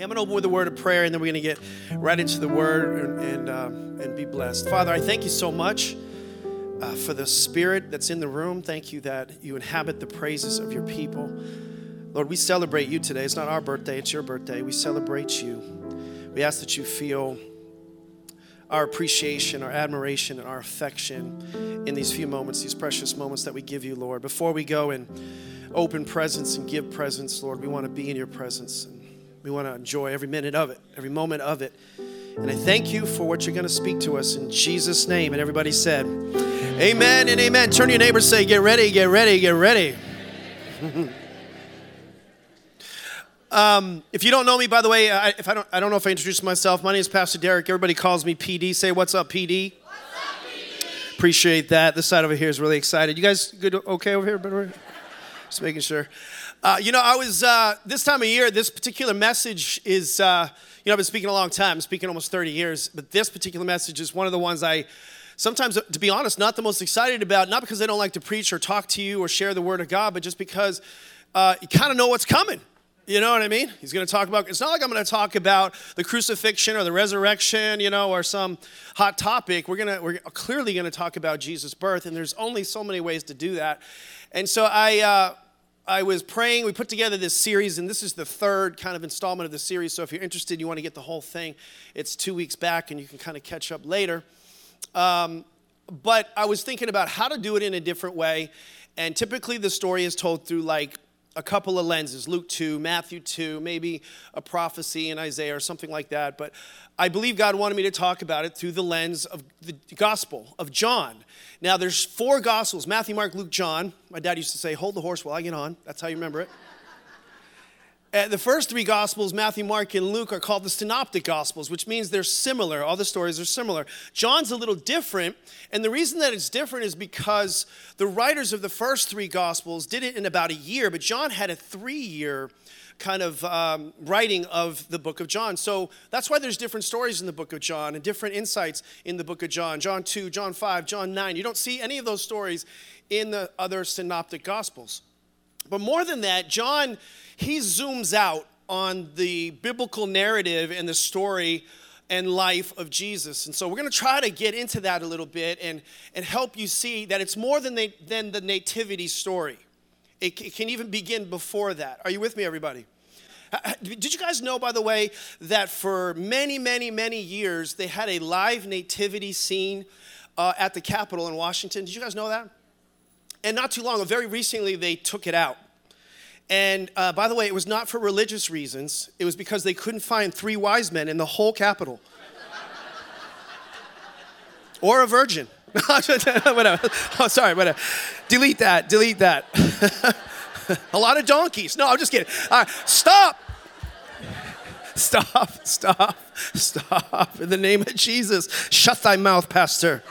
Hey, I'm going to open with a word of prayer, and then we're going to get right into the word and, and, um, and be blessed. Father, I thank you so much uh, for the spirit that's in the room. Thank you that you inhabit the praises of your people. Lord, we celebrate you today. It's not our birthday, it's your birthday. We celebrate you. We ask that you feel our appreciation, our admiration, and our affection in these few moments, these precious moments that we give you, Lord. Before we go and open presents and give presents, Lord, we want to be in your presence. We want to enjoy every minute of it, every moment of it. And I thank you for what you're going to speak to us in Jesus' name. And everybody said, Amen and amen. Turn to your neighbor say, Get ready, get ready, get ready. um, if you don't know me, by the way, I, if I don't, I don't know if I introduced myself. My name is Pastor Deryck. Everybody calls me PD. Say, What's up, PD? What's up, PD? Appreciate that. This side over here is really excited. You guys good? Okay over here? Just making sure. Uh, you know, I was, uh, this time of year, this particular message is, uh, you know, I've been speaking a long time, I'm speaking almost 30 years, but this particular message is one of the ones I sometimes, to be honest, not the most excited about, not because I don't like to preach or talk to you or share the word of God, but just because uh, you kind of know what's coming. You know what I mean? He's going to talk about, it's not like I'm going to talk about the crucifixion or the resurrection, you know, or some hot topic. We're going to, we're clearly going to talk about Jesus' birth, and there's only so many ways to do that. And so I, uh, I was praying. We put together this series, and this is the third kind of installment of the series. So if you're interested, you want to get the whole thing, it's two weeks back, and you can kind of catch up later. Um, but I was thinking about how to do it in a different way. And typically, the story is told through like a couple of lenses Luke 2, Matthew 2, maybe a prophecy in Isaiah or something like that. But I believe God wanted me to talk about it through the lens of the gospel of John. Now, there's four gospels Matthew, Mark, Luke, John. My dad used to say, Hold the horse while I get on. That's how you remember it. Uh, the first three Gospels, Matthew, Mark, and Luke, are called the Synoptic Gospels, which means they're similar. All the stories are similar. John's a little different, and the reason that it's different is because the writers of the first three Gospels did it in about a year, but John had a three year kind of um, writing of the book of John. So that's why there's different stories in the book of John and different insights in the book of John. John 2, John 5, John 9. You don't see any of those stories in the other synoptic gospels. But more than that, John he zooms out on the biblical narrative and the story and life of Jesus. And so we're going to try to get into that a little bit and, and help you see that it's more than, than the nativity story. It, it can even begin before that. Are you with me, everybody? Did you guys know, by the way, that for many, many, many years they had a live nativity scene uh, at the Capitol in Washington? Did you guys know that? And not too long, very recently, they took it out. And uh, by the way, it was not for religious reasons, it was because they couldn't find three wise men in the whole capital. or a virgin. whatever. Oh, sorry, whatever. Delete that, delete that. a lot of donkeys. No, I'm just kidding. All right, stop. Stop, stop, stop. In the name of Jesus, shut thy mouth, Pastor.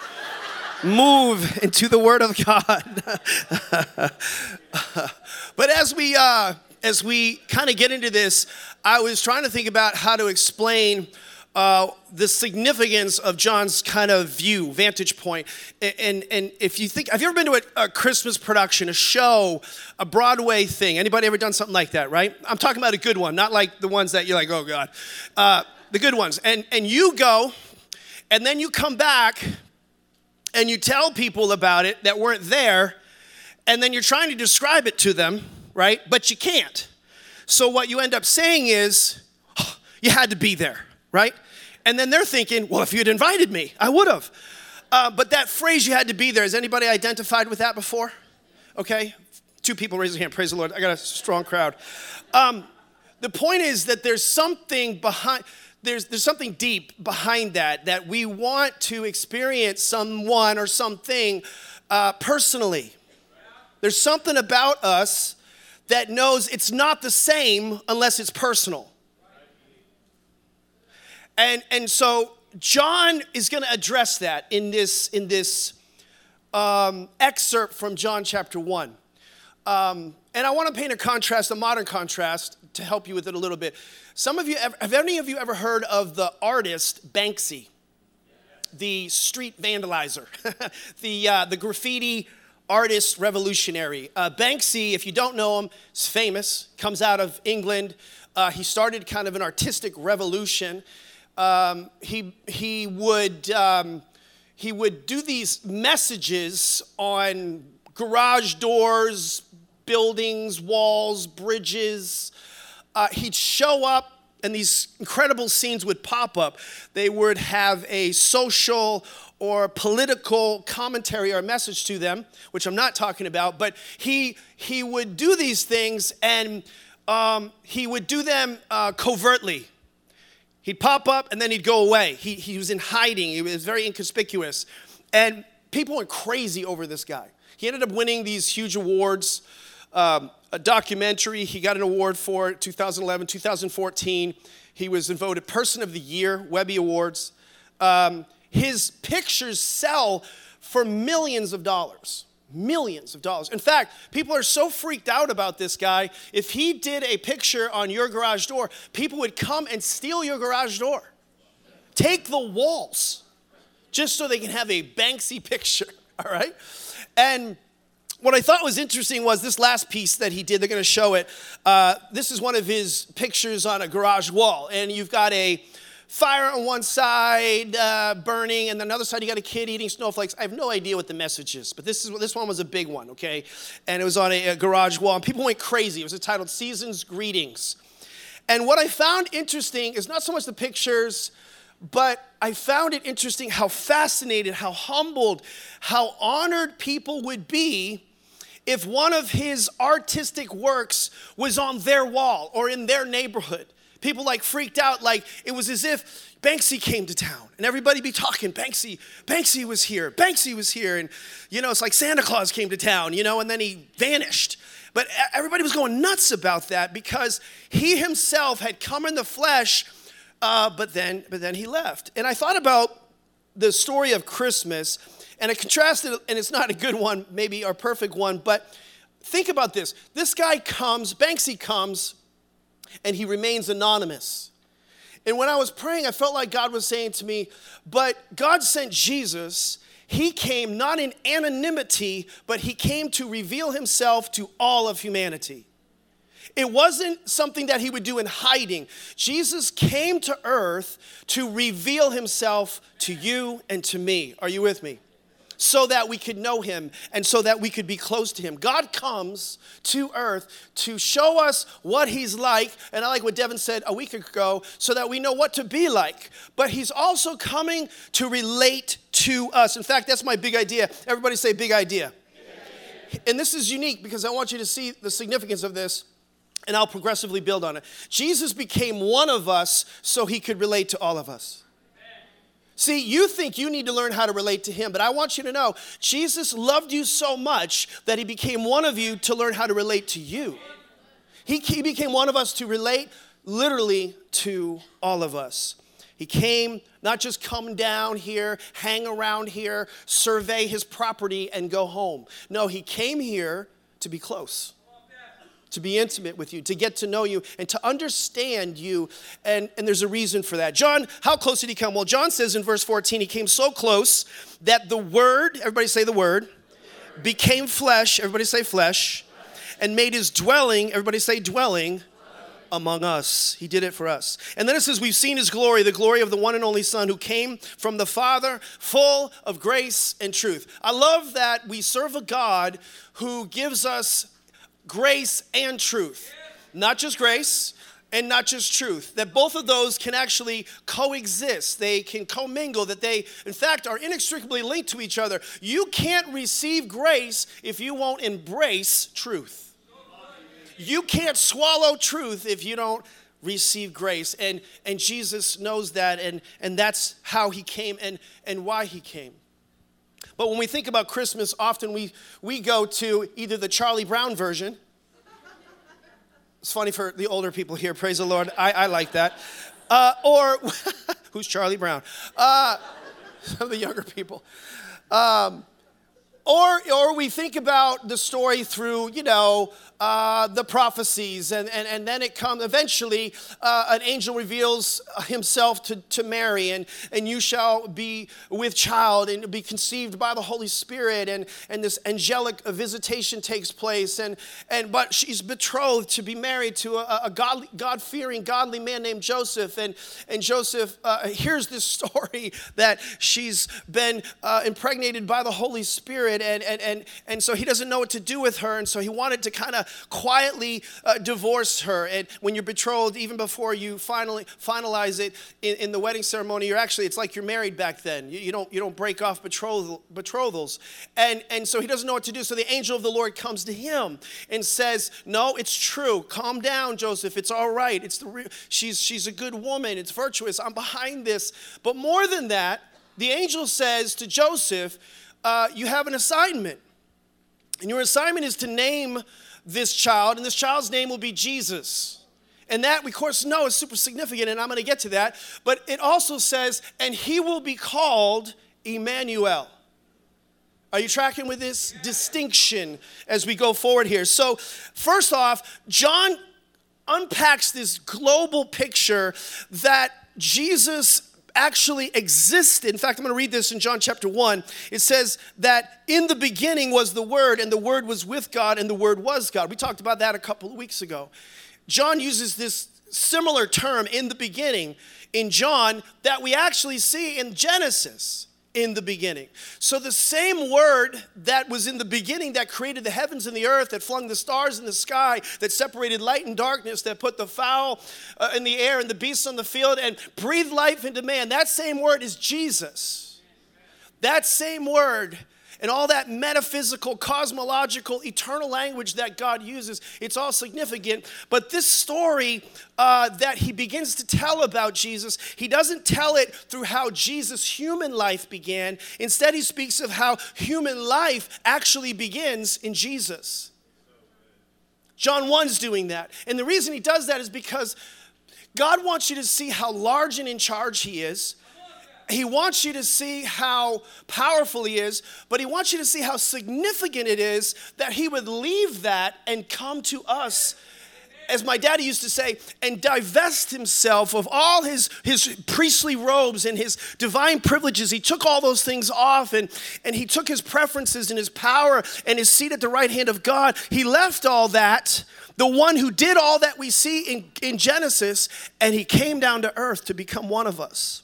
Move into the Word of God. But as we uh, as we kind of get into this, I was trying to think about how to explain uh, the significance of John's kind of view, vantage point. And, and if you think, have you ever been to a, a, Christmas production, a show, a Broadway thing? Anybody ever done something like that, right? I'm talking about a good one, not like the ones that you're like, oh God. Uh, the good ones. And, and you go, and then you come back, and you tell people about it that weren't there, and then you're trying to describe it to them, right? But you can't. So what you end up saying is, oh, you had to be there, right? And then they're thinking, well, if you'd invited me, I would have. Uh, but that phrase, you had to be there, has anybody identified with that before? Okay, two people raise their hand. Praise the Lord. I got a strong crowd. Um, the point is that there's something behind. There's, there's something deep behind that, that we want to experience someone or something uh, personally. There's something about us that knows it's not the same unless it's personal. And, and so John is going to address that in this, in this um, excerpt from John chapter 1. Um, and I want to paint a contrast, a modern contrast, to help you with it a little bit. Some of you, have any of you ever heard of the artist Banksy? The street vandalizer, the, uh, the graffiti artist revolutionary. Uh, Banksy, if you don't know him, is famous, comes out of England. uh, he started kind of an artistic revolution. Um, he, he, would, um, he would do these messages on garage doors, buildings, walls, bridges. Uh, he'd show up and these incredible scenes would pop up. They would have a social or political commentary or message to them, which I'm not talking about, but he, he would do these things and um, he would do them uh, covertly. He'd pop up and then he'd go away. He, he was in hiding, he was very inconspicuous. And people went crazy over this guy. He ended up winning these huge awards. Um, a documentary, he got an award for it 2011, 2014. He was voted Person of the Year, Webby Awards. Um, his pictures sell for millions of dollars. Millions of dollars. In fact, people are so freaked out about this guy. If he did a picture on your garage door, people would come and steal your garage door, take the walls, just so they can have a Banksy picture, all right? And what I thought was interesting was this last piece that he did. They're going to show it. Uh, this is one of his pictures on a garage wall, and you've got a fire on one side uh, burning, and on the other side you got a kid eating snowflakes. I have no idea what the message is, but this is this one was a big one, okay? And it was on a, a garage wall, and people went crazy. It was entitled "Seasons Greetings," and what I found interesting is not so much the pictures, but I found it interesting how fascinated, how humbled, how honored people would be if one of his artistic works was on their wall or in their neighborhood. People like freaked out, like it was as if Banksy came to town and everybody be talking, Banksy, Banksy was here, Banksy was here. And, you know, it's like Santa Claus came to town, you know, and then he vanished. But everybody was going nuts about that because he himself had come in the flesh, uh, but, then, but then he left. And I thought about the story of Christmas and I contrasted, and it's not a good one, maybe our perfect one, but think about this. This guy comes, Banksy comes, and he remains anonymous. And when I was praying, I felt like God was saying to me, but God sent Jesus. He came not in anonymity, but he came to reveal himself to all of humanity. It wasn't something that he would do in hiding. Jesus came to earth to reveal himself to you and to me. Are you with me? So that we could know him and so that we could be close to him. God comes to earth to show us what he's like, and I like what Devin said a week ago, so that we know what to be like. But he's also coming to relate to us. In fact, that's my big idea. Everybody say big idea. And this is unique because I want you to see the significance of this and I'll progressively build on it. Jesus became one of us so he could relate to all of us. See, you think you need to learn how to relate to him, but I want you to know Jesus loved you so much that he became one of you to learn how to relate to you. He, he became one of us to relate literally to all of us. He came not just come down here, hang around here, survey his property, and go home. No, he came here to be close to be intimate with you, to get to know you, and to understand you. And, and there's a reason for that. John, how close did he come? Well, John says in verse 14, he came so close that the Word, everybody say the Word, became flesh, everybody say flesh, and made his dwelling, everybody say dwelling, among us. He did it for us. And then it says, We've seen his glory, the glory of the one and only Son who came from the Father, full of grace and truth. I love that we serve a God who gives us grace and truth. Not just grace and not just truth. That both of those can actually coexist, they can commingle, that they, in fact, are inextricably linked to each other. You can't receive grace if you won't embrace truth. You can't swallow truth if you don't receive grace and and jesus knows that and and that's how he came and and why he came but when we think about christmas often we we go to either the charlie brown version it's funny for the older people here. Praise the Lord. I, I like that. Uh, or who's Charlie Brown? Uh, some of the younger people. Um, or, or we think about the story through, you know, uh, the prophecies, and, and, and then it comes eventually, uh, an angel reveals himself to, to Mary, and, and you shall be with child and be conceived by the Holy Spirit, and, and this angelic visitation takes place, and, and but she's betrothed to be married to a, a godly, God-fearing, godly man named Joseph, and, and Joseph uh, hears this story that she's been uh, impregnated by the Holy Spirit, and, and, and, and so he doesn't know what to do with her, and so he wanted to kind of quietly uh, divorce her. And when you're betrothed, even before you finally finalize it in, in, the wedding ceremony, you're actually, it's like you're married back then. You, you don't, you don't break off betrothal, betrothals. And, and so he doesn't know what to do. So the angel of the Lord comes to him and says, No, it's true. Calm down, Joseph. It's all right. It's the re- she's, she's a good woman. It's virtuous. I'm behind this. But more than that, the angel says to Joseph, uh, You have an assignment. And your assignment is to name this child, and this child's name will be Jesus. And that, we of course, know is super significant, and I'm going to get to that. But it also says, and he will be called Emmanuel. Are you tracking with this distinction as we go forward here? So, first off, John unpacks this global picture that Jesus actually existed. In fact, I'm going to read this in John chapter 1. It says that in the beginning was the Word, and the Word was with God, and the Word was God. We talked about that a couple of weeks ago. John uses this similar term in the beginning in John that we actually see in Genesis in the beginning. So, the same word that was in the beginning that created the heavens and the earth, that flung the stars in the sky, that separated light and darkness, that put the fowl uh, in the air and the beasts on the field, and breathed life into man, that same word is Jesus. That same word and all that metaphysical, cosmological, eternal language that God uses, it's all significant. But this story uh, that he begins to tell about Jesus, he doesn't tell it through how Jesus' human life began. Instead, he speaks of how human life actually begins in Jesus. John 1's doing that. And the reason he does that is because God wants you to see how large and in charge he is he wants you to see how powerful he is, but he wants you to see how significant it is that he would leave that and come to us as my daddy used to say, and divest himself of all his, his priestly robes and his divine privileges. He took all those things off and, and he took his preferences and his power and his seat at the right hand of God. He left all that, the one who did all that we see in, in Genesis, and he came down to earth to become one of us.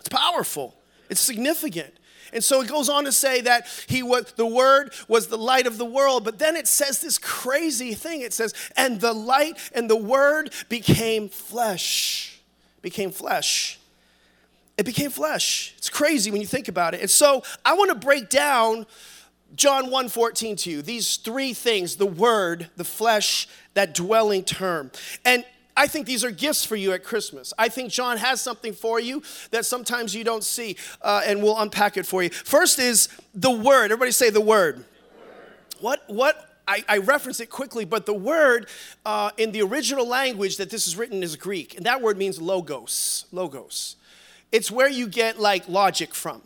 It's powerful, it's significant. And so it goes on to say that he was the word was the light of the world, but then it says this crazy thing. It says, and the light and the word became flesh. Became flesh. It became flesh. It's crazy when you think about it. And so I want to break down John 1:14 to you. These three things, the word, the flesh, that dwelling term. And I think these are gifts for you at Christmas. I think John has something for you that sometimes you don't see, uh, and we'll unpack it for you. First is the word. Everybody say the word. What, what, I, I, reference it quickly, but the word uh, in the original language that this is written is Greek, and that word means logos. Logos. It's where you get like logic from.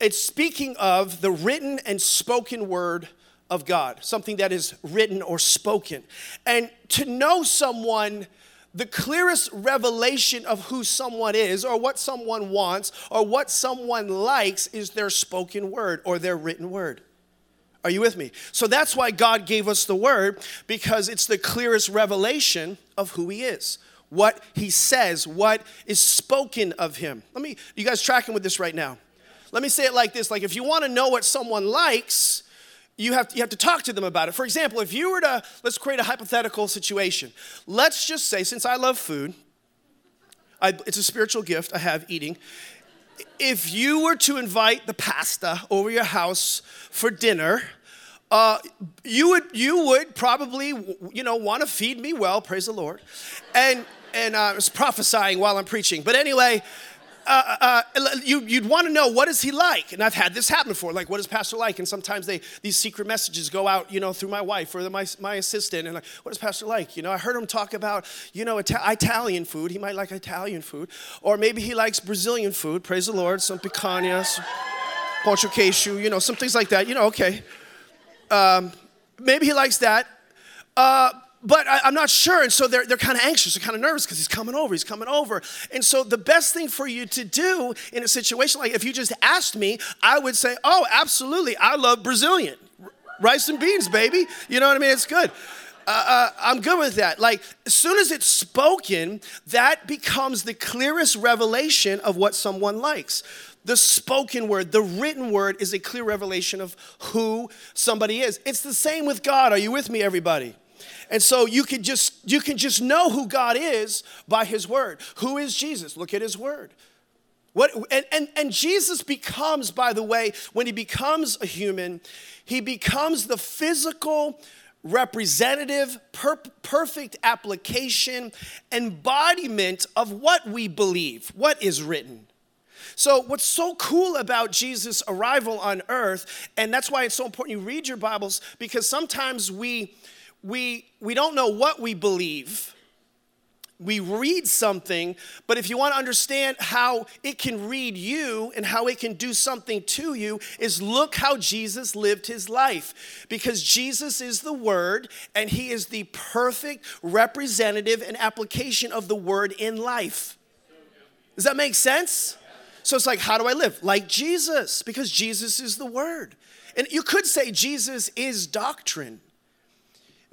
It's speaking of the written and spoken word of God, something that is written or spoken. And to know someone the clearest revelation of who someone is or what someone wants or what someone likes is their spoken word or their written word. Are you with me? So that's why God gave us the word because it's the clearest revelation of who he is. What he says, what is spoken of him. Let me you guys tracking with this right now. Let me say it like this like if you want to know what someone likes, you have, to, you have to talk to them about it. For example, if you were to, let's create a hypothetical situation. Let's just say, since I love food, I, it's a spiritual gift I have eating. If you were to invite the pasta over your house for dinner, uh, you would you would probably you know want to feed me well, praise the Lord, and and uh, I was prophesying while I'm preaching. But anyway, uh, uh, uh you, would want to know what is he like? And i've had this happen before like what is pastor like? And sometimes they these secret messages go out you know through my wife or the, my, my assistant and like what is pastor like? You know i heard him talk about you know Ita- italian food. He might like italian food. Or maybe he likes brazilian food. Praise the lord. Some picanhas poncho queixo, you know, some things like that. You know, okay. Um, maybe he likes that. Uh, but I, am not sure. And so they're, they're kind of anxious, they're kind of nervous because he's coming over, he's coming over. And so the best thing for you to do in a situation like if you just asked me, I would say, oh, absolutely, I love Brazilian. Rice and beans, baby. You know what I mean? It's good. Uh, uh, I'm good with that. Like, as soon as it's spoken, that becomes the clearest revelation of what someone likes. The spoken word, the written word is a clear revelation of who somebody is. It's the same with God. Are you with me, everybody? And so you can just you can just know who God is by his word. Who is Jesus? Look at his word. What and, and, and Jesus becomes, by the way, when he becomes a human, he becomes the physical representative, per- perfect application, embodiment of what we believe, what is written. So, what's so cool about Jesus' arrival on earth, and that's why it's so important you read your Bibles, because sometimes we, we, we don't know what we believe we read something, but if you want to understand how it can read you and how it can do something to you, is look how Jesus lived his life. Because Jesus is the Word and he is the perfect representative and application of the Word in life. Does that make sense? So it's like, how do I live? Like Jesus, because Jesus is the Word. And you could say Jesus is doctrine.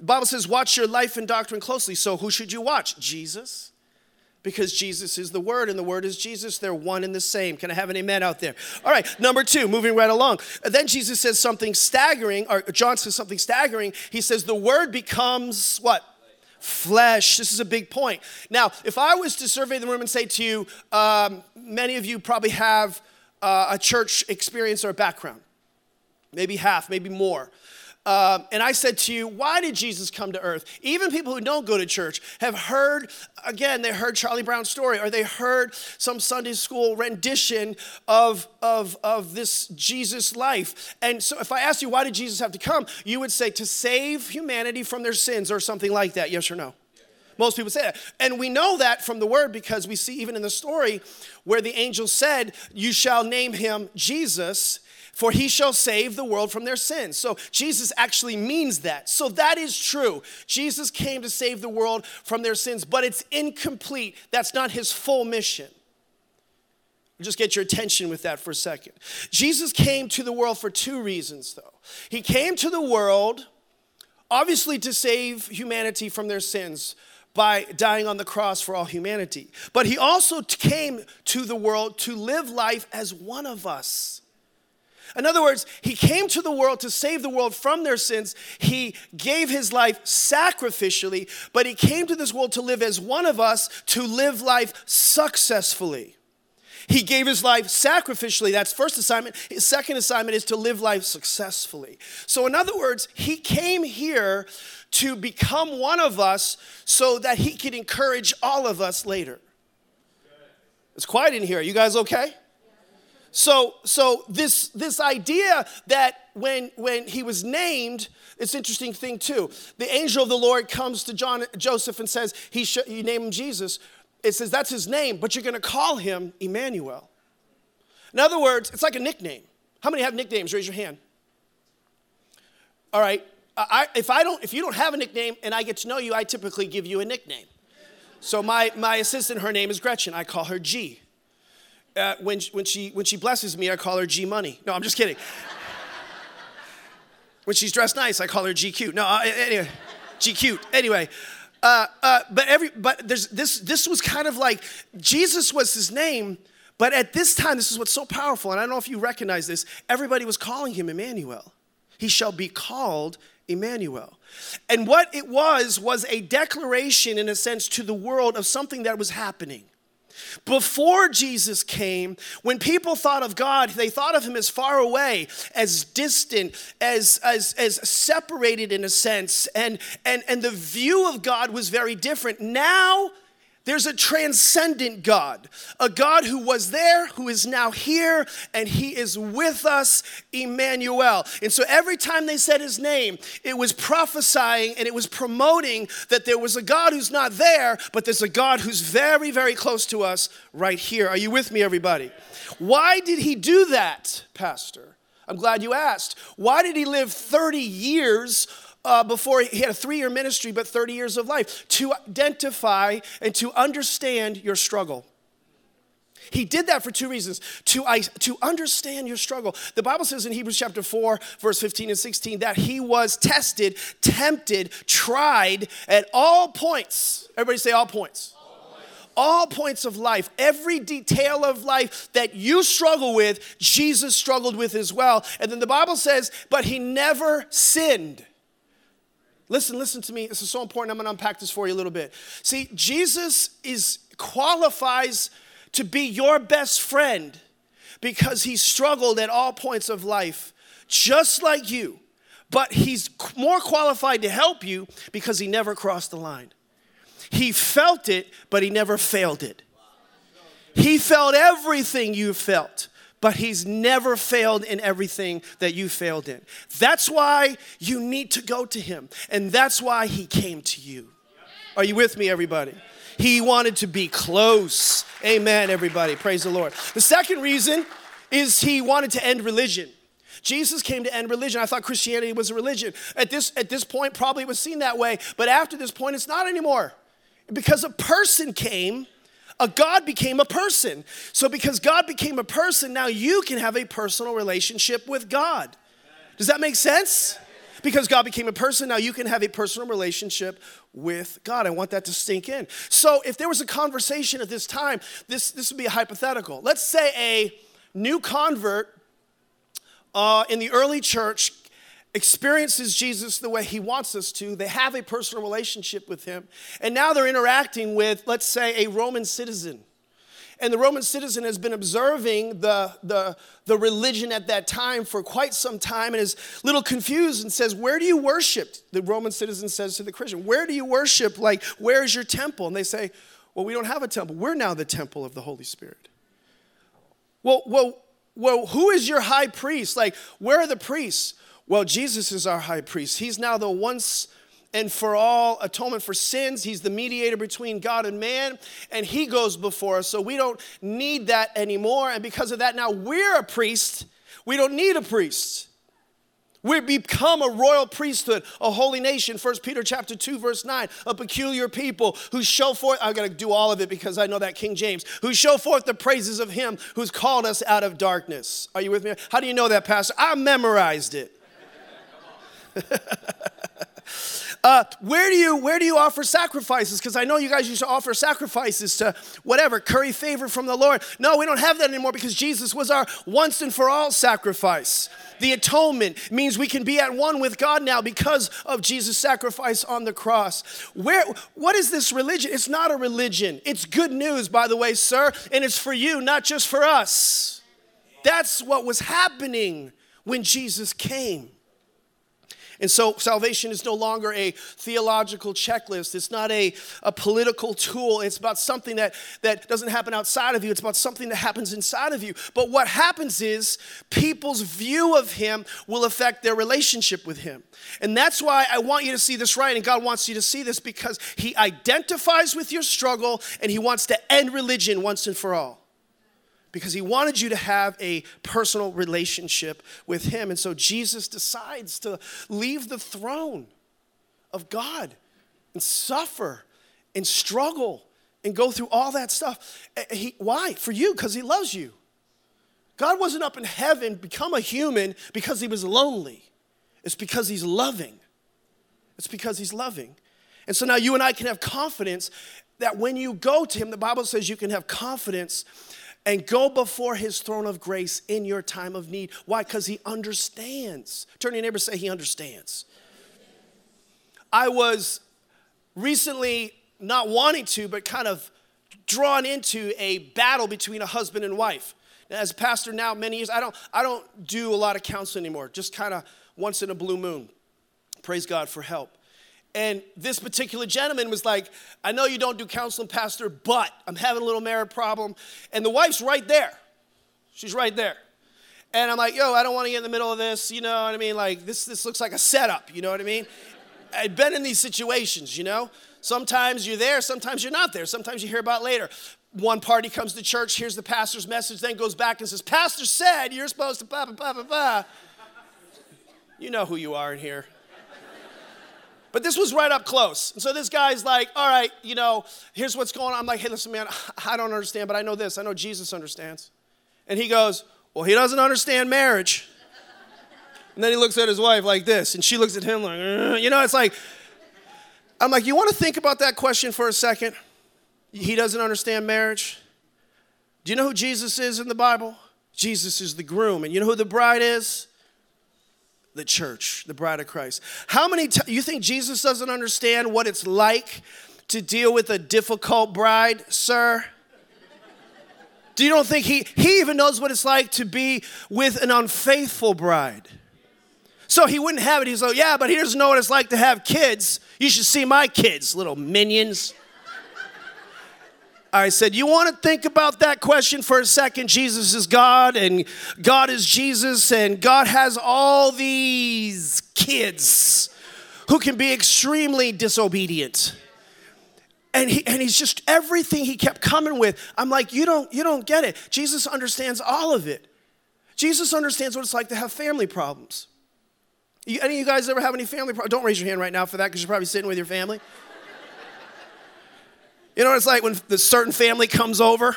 The Bible says, watch your life and doctrine closely. So who should you watch? Jesus. Because Jesus is the Word and the Word is Jesus. They're one and the same. Can I have an amen out there? All right, number two, moving right along. Then Jesus says something staggering, or John says something staggering. He says, the Word becomes what? flesh. This is a big point. Now, if I was to survey the room and say to you, um, many of you probably have uh, a church experience or a background, maybe half, maybe more. Um, and I said to you, why did Jesus come to earth? Even people who don't go to church have heard, again, they heard Charlie Brown's story or they heard some Sunday school rendition of, of, of this Jesus life. And so if I asked you, why did Jesus have to come? You would say, to save humanity from their sins or something like that. Yes or no? Most people say that. And we know that from the word because we see even in the story where the angel said, You shall name him Jesus for he shall save the world from their sins. So Jesus actually means that. So that is true. Jesus came to save the world from their sins, but it's incomplete. That's not his full mission. Just get your attention with that for a second. Jesus came to the world for two reasons, though. He came to the world, obviously, to save humanity from their sins by dying on the cross for all humanity. But he also came to the world to live life as one of us. In other words, he came to the world to save the world from their sins. He gave his life sacrificially, but he came to this world to live as one of us, to live life successfully. He gave his life sacrificially. That's first assignment. His second assignment is to live life successfully. So, in other words, he came here to become one of us so that he could encourage all of us later. It's quiet in here. Are You guys okay? So, so this, this idea that when, when he was named, it's interesting thing too. The angel of the Lord comes to John, Joseph and says, he sh- you name him Jesus. It says that's his name, but you're going to call him Emmanuel. In other words, it's like a nickname. How many have nicknames? Raise your hand. All right. I, if I don't, if you don't have a nickname and I get to know you, I typically give you a nickname. So my, my assistant, her name is Gretchen. I call her G uh, when, when, she, when she blesses me, I call her G Money. No, I'm just kidding. when she's dressed nice, I call her G Cute. No, uh, anyway, G Cute. Anyway, uh, uh, but every but there's this this was kind of like Jesus was his name, but at this time, this is what's so powerful, and I don't know if you recognize this. Everybody was calling him Emmanuel. He shall be called Emmanuel. And what it was was a declaration, in a sense, to the world of something that was happening. Before Jesus came, when people thought of God, they thought of him as far away, as distant, as, as, as separated in a sense, and, and, and the view of God was very different. Now, There's a transcendent God, a God who was there, who is now here, and he is with us, Emmanuel. And so every time they said his name, it was prophesying and it was promoting that there was a God who's not there, but there's a God who's very, very close to us right here. Are you with me, everybody? Why did he do that, Pastor? I'm glad you asked. Why did he live 30 years? Uh, before he had a three year ministry, but 30 years of life to identify and to understand your struggle. He did that for two reasons to, to understand your struggle. The Bible says in Hebrews chapter 4, verse 15 and 16, that he was tested, tempted, tried at all points. Everybody say all points. All points of life, every detail of life that you struggle with, Jesus struggled with as well. And then the Bible says, but he never sinned. Listen, listen to me. This is so important. I'm going to unpack this for you a little bit. See, Jesus is qualifies to be your best friend because he struggled at all points of life, just like you. But he's more qualified to help you because he never crossed the line. He felt it, but he never failed it. He felt everything you felt but he's never failed in everything that you failed in. That's why you need to go to him, and that's why he came to you. Are you with me, everybody? He wanted to be close. Amen, everybody. Praise the Lord. The second reason is he wanted to end religion. Jesus came to end religion. I thought Christianity was a religion. At this, at this point, probably it was seen that way, but after this point, it's not anymore. Because a person came a God became a person. So, because God became a person, now you can have a personal relationship with God. Does that make sense? Because God became a person, now you can have a personal relationship with God. I want that to sink in. So, if there was a conversation at this time, this, this would be a hypothetical. Let's say a new convert uh, in the early church experiences Jesus the way he wants us to. They have a personal relationship with him. And now they're interacting with, let's say, a Roman citizen. And the Roman citizen has been observing the, the, the religion at that time for quite some time and is a little confused and says, Where do you worship? The Roman citizen says to the Christian, Where do you worship? Like, where's your temple? And they say, Well, we don't have a temple. We're now the temple of the Holy Spirit. Well, well, well, who is your high priest? Like, where are the priests? Well, Jesus is our high priest. He's now the once and for all atonement for sins. He's the mediator between God and man, and He goes before us. So we don't need that anymore. And because of that, now we're a priest. We don't need a priest. We become a royal priesthood, a holy nation. 1 Peter chapter 2, verse 9, a peculiar people who show forth, I'm gonna do all of it because I know that King James, who show forth the praises of him who's called us out of darkness. Are you with me? How do you know that, Pastor? I memorized it. uh, where do you where do you offer sacrifices? Because I know you guys used to offer sacrifices to whatever curry favor from the Lord. No, we don't have that anymore because Jesus was our once and for all sacrifice. The atonement means we can be at one with God now because of Jesus' sacrifice on the cross. Where what is this religion? It's not a religion. It's good news, by the way, sir, and it's for you, not just for us. That's what was happening when Jesus came. And so salvation is no longer a theological checklist. It's not a, a political tool. It's about something that, that doesn't happen outside of you. It's about something that happens inside of you. But what happens is people's view of him will affect their relationship with him. And that's why I want you to see this right. And God wants you to see this because he identifies with your struggle and he wants to end religion once and for all because he wanted you to have a personal relationship with him. And so Jesus decides to leave the throne of God and suffer and struggle and go through all that stuff. He, why? For you, because he loves you. God wasn't up in heaven, become a human because he was lonely. It's because he's loving. It's because he's loving. And so now you and I can have confidence that when you go to him, the Bible says you can have confidence and go before his throne of grace in your time of need. Why? Because he understands. Turn to your neighbor say, He understands. I was recently not wanting to, but kind of drawn into a battle between a husband and wife. As a pastor now, many years, I don't, I don't do a lot of counseling anymore, just kind of once in a blue moon. Praise God for help. And this particular gentleman was like, I know you don't do counseling, Pastor, but I'm having a little marriage problem. And the wife's right there. She's right there. And I'm like, yo, I don't want to get in the middle of this. You know what I mean? Like, this, this looks like a setup. You know what I mean? I've been in these situations, you know? Sometimes you're there, sometimes you're not there. Sometimes you hear about later. One party comes to church, hears the pastor's message, then goes back and says, Pastor said you're supposed to blah, blah, blah, blah, blah. You know who you are in here. But this was right up close. And so this guy's like, all right, you know, here's what's going on. I'm like, hey, listen, man, I don't understand, but I know this. I know Jesus understands. And he goes, well, he doesn't understand marriage. And then he looks at his wife like this, and she looks at him like, uh, you know, it's like, I'm like, you want to think about that question for a second? He doesn't understand marriage. Do you know who Jesus is in the Bible? Jesus is the groom. And you know who the bride is? The church, the bride of Christ. How many times, you think Jesus doesn't understand what it's like to deal with a difficult bride, sir? Do you don't think he, he even knows what it's like to be with an unfaithful bride? So he wouldn't have it. He's like, yeah, but he doesn't know what it's like to have kids. You should see my kids, little minions. I said, You want to think about that question for a second? Jesus is God, and God is Jesus, and God has all these kids who can be extremely disobedient. And, he, and he's just everything he kept coming with. I'm like you don't you don't get it. Jesus understands all of it. Jesus understands what it's like to have family problems. You, any of you guys ever have any family problems don't raise your hand right now for that because you're probably sitting with your family you know what it's like when the certain family comes over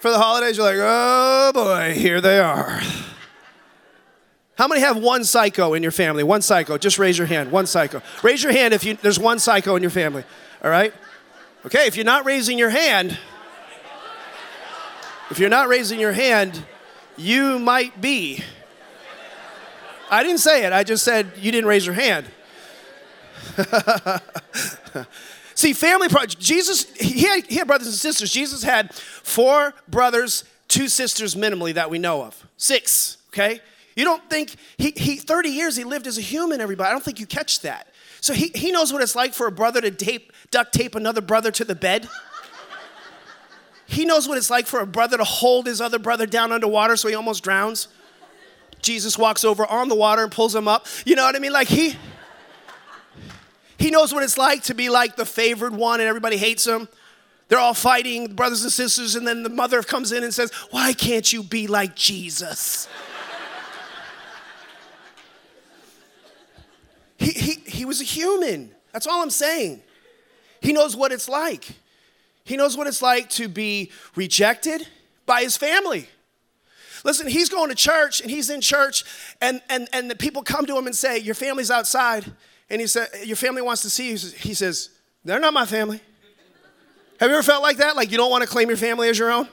for the holidays you're like oh boy here they are how many have one psycho in your family? One psycho. Just raise your hand. One psycho. Raise your hand if you, there's one psycho in your family. All right? Okay, if you're not raising your hand, if you're not raising your hand, you might be. I didn't say it, I just said you didn't raise your hand. See, family. Jesus, he had, he had brothers and sisters. Jesus had four brothers, two sisters minimally that we know of. Six, okay? You don't think, he, he 30 years he lived as a human, everybody. I don't think you catch that. So he, he knows what it's like for a brother to tape, duct tape another brother to the bed. He knows what it's like for a brother to hold his other brother down underwater so he almost drowns. Jesus walks over on the water and pulls him up. You know what I mean? Like he he knows what it's like to be like the favored one and everybody hates him. They're all fighting, brothers and sisters, and then the mother comes in and says, Why can't you be like Jesus? He, he, he was a human. That's all I'm saying. He knows what it's like. He knows what it's like to be rejected by his family. Listen, he's going to church and he's in church, and, and, and the people come to him and say, Your family's outside. And he said, Your family wants to see you. He says, They're not my family. Have you ever felt like that? Like you don't want to claim your family as your own?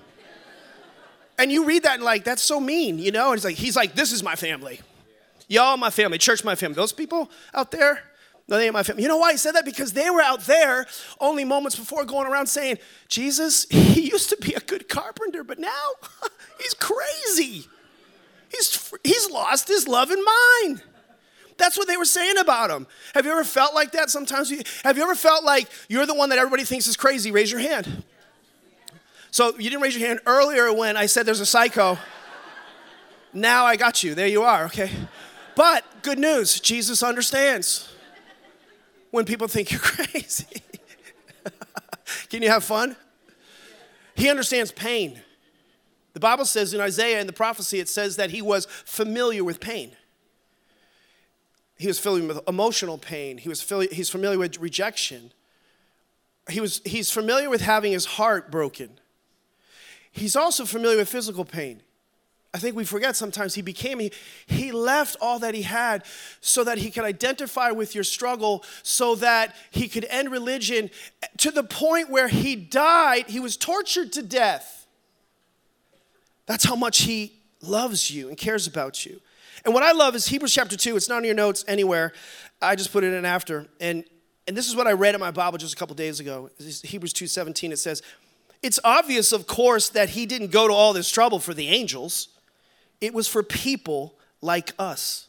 And you read that and like, that's so mean, you know? And he's like, he's like, this is my family. Y'all, my family, church, my family. Those people out there, no, they ain't my family. You know why he said that? Because they were out there only moments before going around saying, Jesus, he used to be a good carpenter, but now he's crazy. He's, he's lost his love and mind. That's what they were saying about him. Have you ever felt like that sometimes? Have you ever felt like you're the one that everybody thinks is crazy? Raise your hand. So you didn't raise your hand earlier when I said there's a psycho. Now I got you. There you are, okay? But good news Jesus understands when people think you're crazy. Can you have fun? He understands pain. The Bible says in Isaiah in the prophecy, it says that he was familiar with pain. He was familiar with emotional pain. He was he's familiar with rejection. He was, he's familiar with having his heart broken. He's also familiar with physical pain. I think we forget sometimes he became, he, he left all that he had so that he could identify with your struggle, so that he could end religion to the point where he died, he was tortured to death. That's how much he loves you and cares about you. And what I love is Hebrews chapter 2, it's not in your notes anywhere. I just put it in after. And, and this is what I read in my Bible just a couple days ago. Hebrews 2:17. It says, It's obvious, of course, that he didn't go to all this trouble for the angels it was for people like us.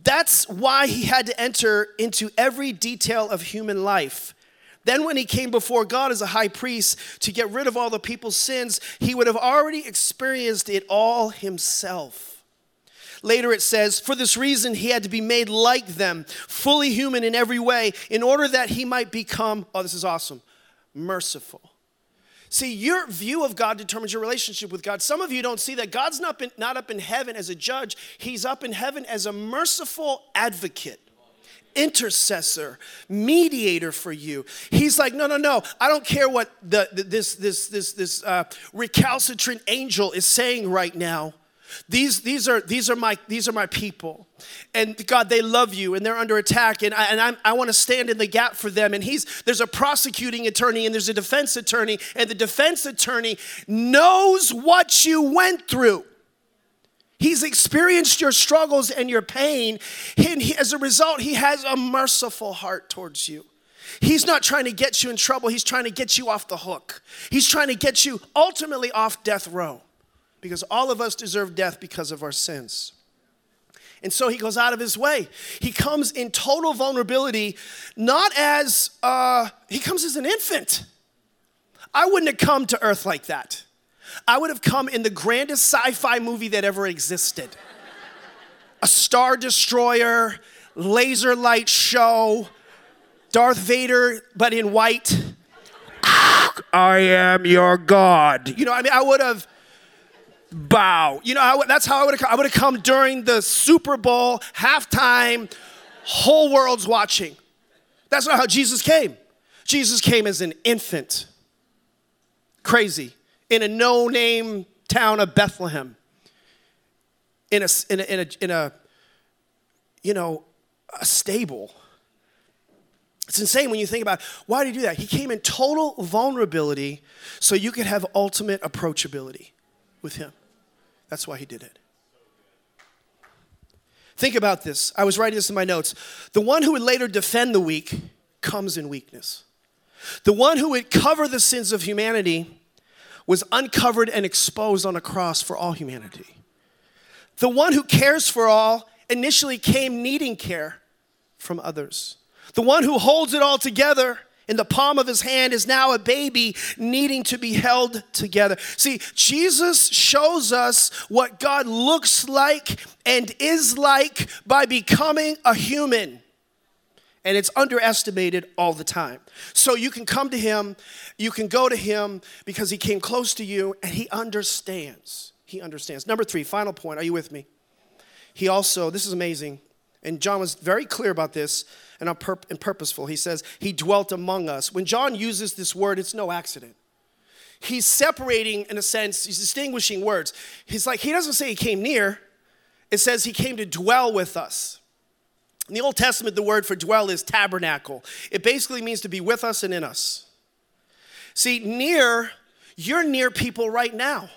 That's why he had to enter into every detail of human life. Then, when he came before God as a high priest to get rid of all the people's sins, he would have already experienced it all himself. Later it says, For this reason, he had to be made like them, fully human in every way, in order that he might become, oh, this is awesome, merciful. See, your view of God determines your relationship with God. Some of you don't see that God's not, been, not up in heaven as a judge, He's up in heaven as a merciful advocate intercessor, mediator for you. He's like, no, no, no. I don't care what the, the this this this this uh, recalcitrant angel is saying right now. These, these, are, these, are my, these are my people. And God, they love you and they're under attack. And I, and I want to stand in the gap for them. And he's, there's a prosecuting attorney and there's a defense attorney. And the defense attorney knows what you went through. He's experienced your struggles and your pain. And he, as a result, he has a merciful heart towards you. He's not trying to get you in trouble, he's trying to get you off the hook. He's trying to get you ultimately off death row because all of us deserve death because of our sins. And so he goes out of his way. He comes in total vulnerability, not as, uh, he comes as an infant. I wouldn't have come to earth like that. I would have come in the grandest sci fi movie that ever existed a Star Destroyer, laser light show, Darth Vader, but in white. I am your God. You know, I mean, I would have bow. You know, I, that's how I would have. I would have come during the Super Bowl halftime. Whole world's watching. That's not how Jesus came. Jesus came as an infant. Crazy in a no name town of Bethlehem, in a, in a, in a, in a you know, a stable. It's insane when you think about why did he do that? He came in total vulnerability so you could have ultimate approachability with him. That's why he did it. Think about this. I was writing this in my notes. The one who would later defend the weak comes in weakness. The one who would cover the sins of humanity was uncovered and exposed on a cross for all humanity. The one who cares for all initially came needing care from others. The one who holds it all together in the palm of his hand is now a baby needing to be held together. See, Jesus shows us what God looks like and is like by becoming a human and it's underestimated all the time. So you can come to him, you can go to him because he came close to you and he understands. He understands. Number three, final point. Are you with me? He also, this is amazing, and John was very clear about this and, and purposeful. He says, He dwelt among us. When John uses this word, it's no accident. He's separating, in a sense, he's distinguishing words. He's like, He doesn't say He came near, it says He came to dwell with us. In the Old Testament, the word for dwell is tabernacle. It basically means to be with us and in us. See, near, you're near people right now,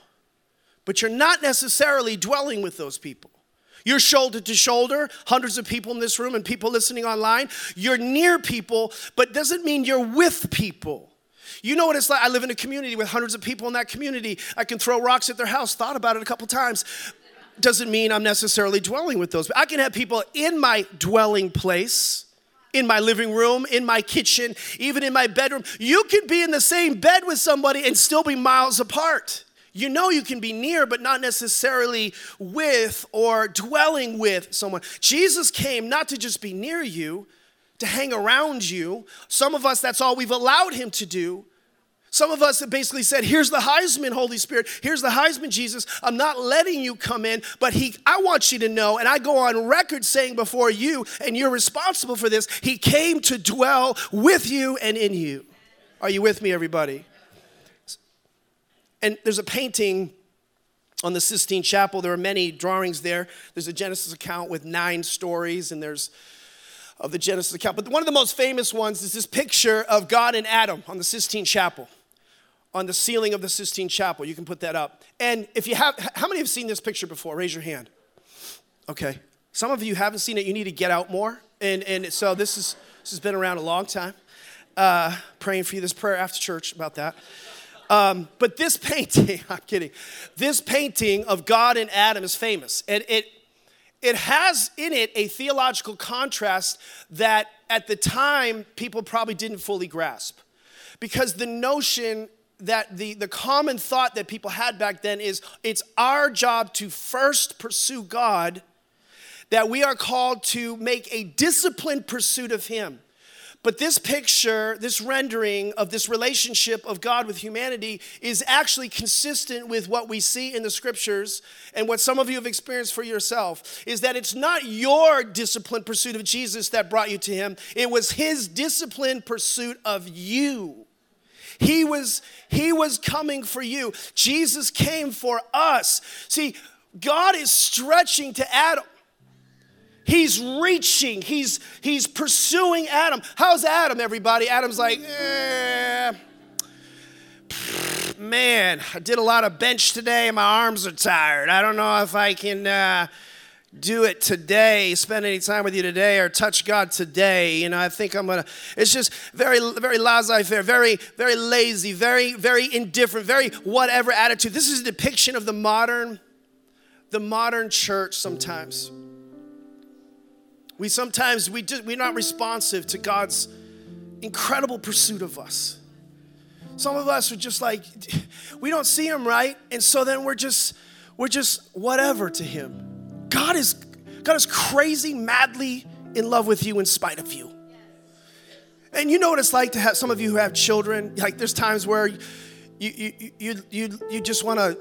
but you're not necessarily dwelling with those people. You're shoulder to shoulder, hundreds of people in this room and people listening online. You're near people, but doesn't mean you're with people. You know what it's like? I live in a community with hundreds of people in that community. I can throw rocks at their house. Thought about it a couple times doesn't mean I'm necessarily dwelling with those. I can have people in my dwelling place, in my living room, in my kitchen, even in my bedroom. You can be in the same bed with somebody and still be miles apart. You know you can be near, but not necessarily with or dwelling with someone. Jesus came not to just be near you, to hang around you. Some of us, that's all we've allowed him to do. Some of us have basically said, here's the Heisman, Holy Spirit. Here's the Heisman, Jesus. I'm not letting you come in, but he, I want you to know, and I go on record saying before you, and you're responsible for this, he came to dwell with you and in you. Are you with me, everybody? And there's a painting on the Sistine Chapel. There are many drawings there. There's a Genesis account with nine stories, and there's of the Genesis account. But one of the most famous ones is this picture of God and Adam on the Sistine Chapel on the ceiling of the Sistine Chapel. You can put that up. And if you have, how many have seen this picture before? Raise your hand. Okay. Some of you haven't seen it. You need to get out more. And, and so this, is, this has been around a long time. Uh, praying for you. This prayer after church about that. Um, but this painting, I'm kidding. This painting of God and Adam is famous. And it, it has in it a theological contrast that at the time people probably didn't fully grasp. Because the notion that the, the common thought that people had back then is it's our job to first pursue God, that we are called to make a disciplined pursuit of Him. But this picture, this rendering of this relationship of God with humanity is actually consistent with what we see in the scriptures and what some of you have experienced for yourself is that it's not your disciplined pursuit of Jesus that brought you to him, it was his disciplined pursuit of you. He was he was coming for you. Jesus came for us. See, God is stretching to Adam. He's reaching, he's, he's pursuing Adam. How's Adam, everybody? Adam's like, eh, man, I did a lot of bench today. My arms are tired. I don't know if I can uh, do it today, spend any time with you today, or touch God today. You know, I think I'm gonna. It's just very, very laissez-faire, very, very lazy, very, very indifferent, very whatever attitude. This is a depiction of the modern, the modern church sometimes. We sometimes we just, we're not responsive to God's incredible pursuit of us. Some of us are just like we don't see him right, and so then we're just we're just whatever to him. God is God is crazy, madly in love with you in spite of you. And you know what it's like to have some of you who have children. Like there's times where you you you you, you just want to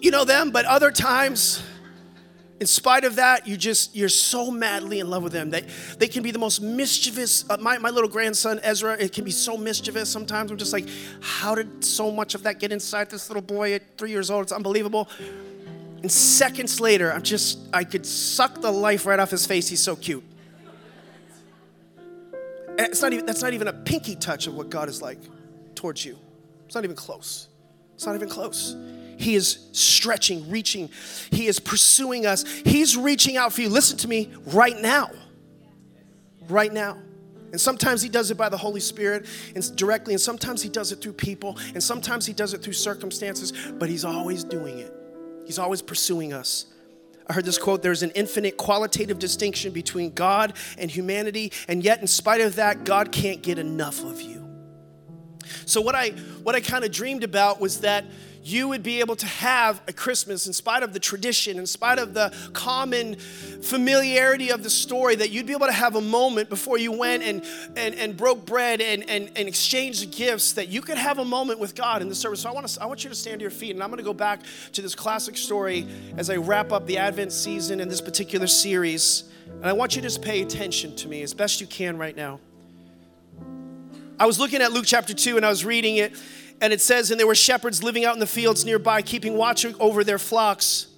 you know them, but other times in spite of that, you just, you're so madly in love with them. They, they can be the most mischievous. Uh, my, my little grandson, Ezra, it can be so mischievous sometimes. I'm just like, how did so much of that get inside this little boy at three years old? It's unbelievable. And seconds later, I'm just, I could suck the life right off his face. He's so cute. It's not even, that's not even a pinky touch of what God is like towards you. It's not even close. It's not even close. He is stretching, reaching. He is pursuing us. He's reaching out for you. Listen to me right now. Right now. And sometimes he does it by the Holy Spirit and directly, and sometimes he does it through people, and sometimes he does it through circumstances, but he's always doing it. He's always pursuing us. I heard this quote there's an infinite qualitative distinction between God and humanity, and yet, in spite of that, God can't get enough of you. So, what I, what I kind of dreamed about was that you would be able to have a Christmas in spite of the tradition, in spite of the common familiarity of the story, that you'd be able to have a moment before you went and, and, and broke bread and, and, and exchanged gifts, that you could have a moment with God in the service. So I want, to, I want you to stand to your feet, and I'm going to go back to this classic story as I wrap up the Advent season in this particular series. And I want you to just pay attention to me as best you can right now. I was looking at Luke chapter 2 and I was reading it, and it says, And there were shepherds living out in the fields nearby, keeping watch over their flocks.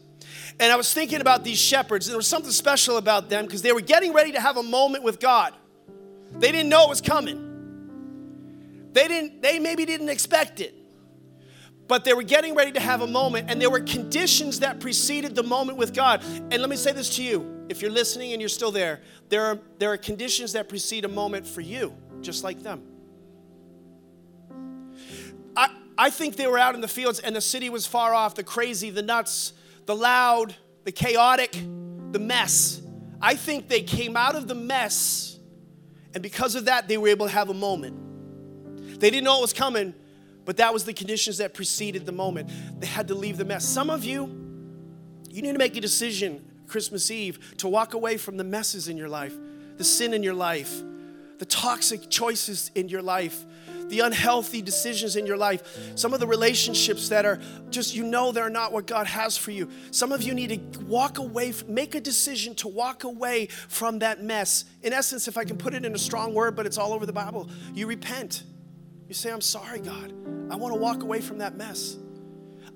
And I was thinking about these shepherds, there was something special about them because they were getting ready to have a moment with God. They didn't know it was coming. They didn't, they maybe didn't expect it. But they were getting ready to have a moment, and there were conditions that preceded the moment with God. And let me say this to you if you're listening and you're still there, there are, there are conditions that precede a moment for you, just like them. I think they were out in the fields and the city was far off, the crazy, the nuts, the loud, the chaotic, the mess. I think they came out of the mess, and because of that, they were able to have a moment. They didn't know it was coming, but that was the conditions that preceded the moment. They had to leave the mess. Some of you, you need to make a decision Christmas Eve to walk away from the messes in your life, the sin in your life, the toxic choices in your life, the unhealthy decisions in your life, some of the relationships that are just, you know, they're not what God has for you. Some of you need to walk away, make a decision to walk away from that mess. In essence, if I can put it in a strong word, but it's all over the Bible, you repent. You say, I'm sorry, God. I want to walk away from that mess.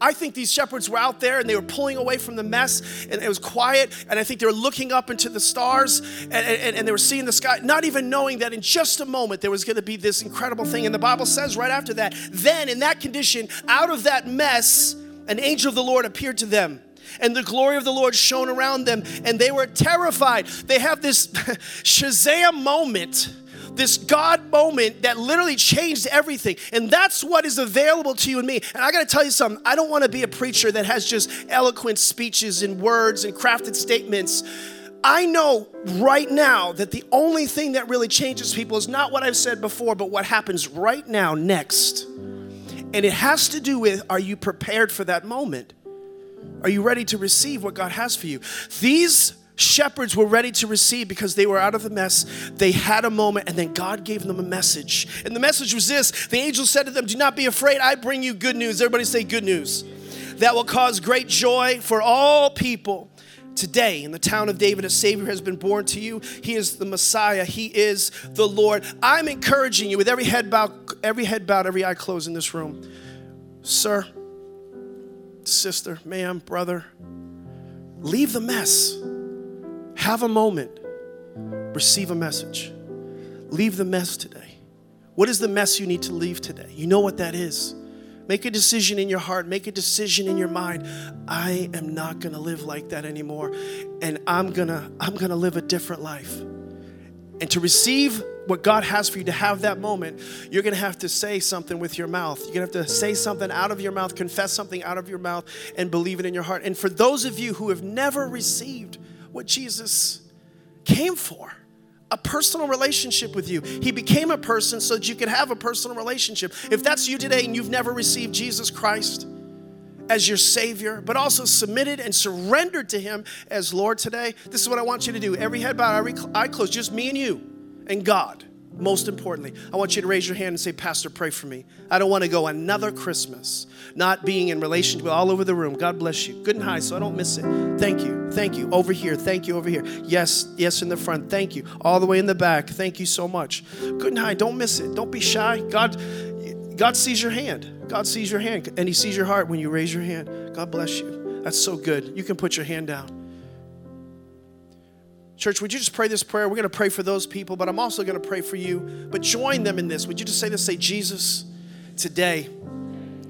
I think these shepherds were out there and they were pulling away from the mess and it was quiet. And I think they were looking up into the stars and, and, and they were seeing the sky, not even knowing that in just a moment there was going to be this incredible thing. And the Bible says right after that, then in that condition, out of that mess, an angel of the Lord appeared to them and the glory of the Lord shone around them, and they were terrified. They have this Shazam moment this God moment that literally changed everything. And that's what is available to you and me. And I got to tell you something. I don't want to be a preacher that has just eloquent speeches and words and crafted statements. I know right now that the only thing that really changes people is not what I've said before, but what happens right now, next. And it has to do with are you prepared for that moment? Are you ready to receive what God has for you? These shepherds were ready to receive because they were out of the mess. They had a moment, and then God gave them a message. And the message was this the angel said to them, Do not be afraid, I bring you good news. Everybody say good news. That will cause great joy for all people. Today, in the town of David, a Savior has been born to you. He is the Messiah. He is the Lord. I'm encouraging you with every head bowed, every head bowed, every eye closed in this room. Sir, sister, ma'am, brother, leave the mess. Have a moment. Receive a message. Leave the mess today. What is the mess you need to leave today? You know what that is. Make a decision in your heart, make a decision in your mind. I am not going to live like that anymore and I'm going to I'm going to live a different life. And to receive what God has for you to have that moment, you're going to have to say something with your mouth. You're going to have to say something out of your mouth, confess something out of your mouth and believe it in your heart. And for those of you who have never received what Jesus came for, a personal relationship with you. He became a person so that you could have a personal relationship. If that's you today and you've never received Jesus Christ as your Savior, but also submitted and surrendered to Him as Lord today, this is what I want you to do. Every head bowed, every eye closed, just me and you and God. Most importantly, I want you to raise your hand and say, Pastor, pray for me. I don't want to go another Christmas not being in relation to all over the room. God bless you. Good and high, so I don't miss it. Thank you. Thank you. Over here. Thank you. Over here. Yes, yes, in the front. Thank you. All the way in the back. Thank you so much. Good and high. Don't miss it. Don't be shy. God, God sees your hand. God sees your hand, and He sees your heart when you raise your hand. God bless you. That's so good. You can put your hand down. Church, would you just pray this prayer? We're going to pray for those people, but I'm also going to pray for you. But join them in this. Would you just say this? Say, Jesus, today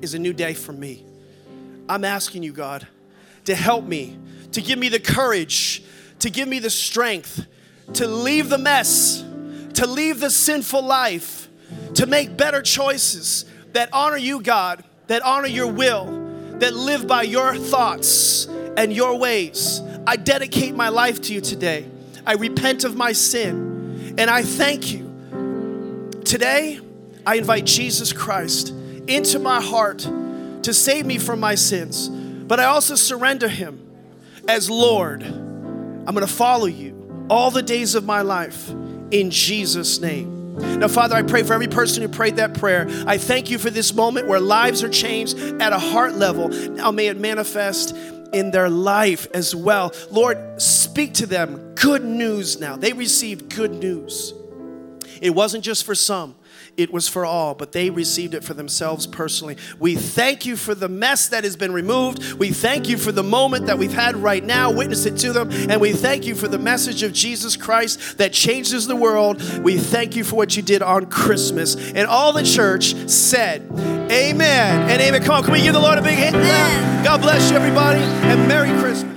is a new day for me. I'm asking you, God, to help me, to give me the courage, to give me the strength to leave the mess, to leave the sinful life, to make better choices that honor you, God, that honor your will, that live by your thoughts and your ways. I dedicate my life to you today. I repent of my sin and I thank you. Today, I invite Jesus Christ into my heart to save me from my sins, but I also surrender him as Lord. I'm going to follow you all the days of my life in Jesus' name. Now, Father, I pray for every person who prayed that prayer. I thank you for this moment where lives are changed at a heart level. Now, may it manifest in their life as well. Lord, speak to them good news now. They received good news. It wasn't just for some, it was for all, but they received it for themselves personally. We thank you for the mess that has been removed. We thank you for the moment that we've had right now. Witness it to them. And we thank you for the message of Jesus Christ that changes the world. We thank you for what you did on Christmas. And all the church said, Amen and amen. Come on, can we give the Lord a big hand? God bless you, everybody, and Merry Christmas.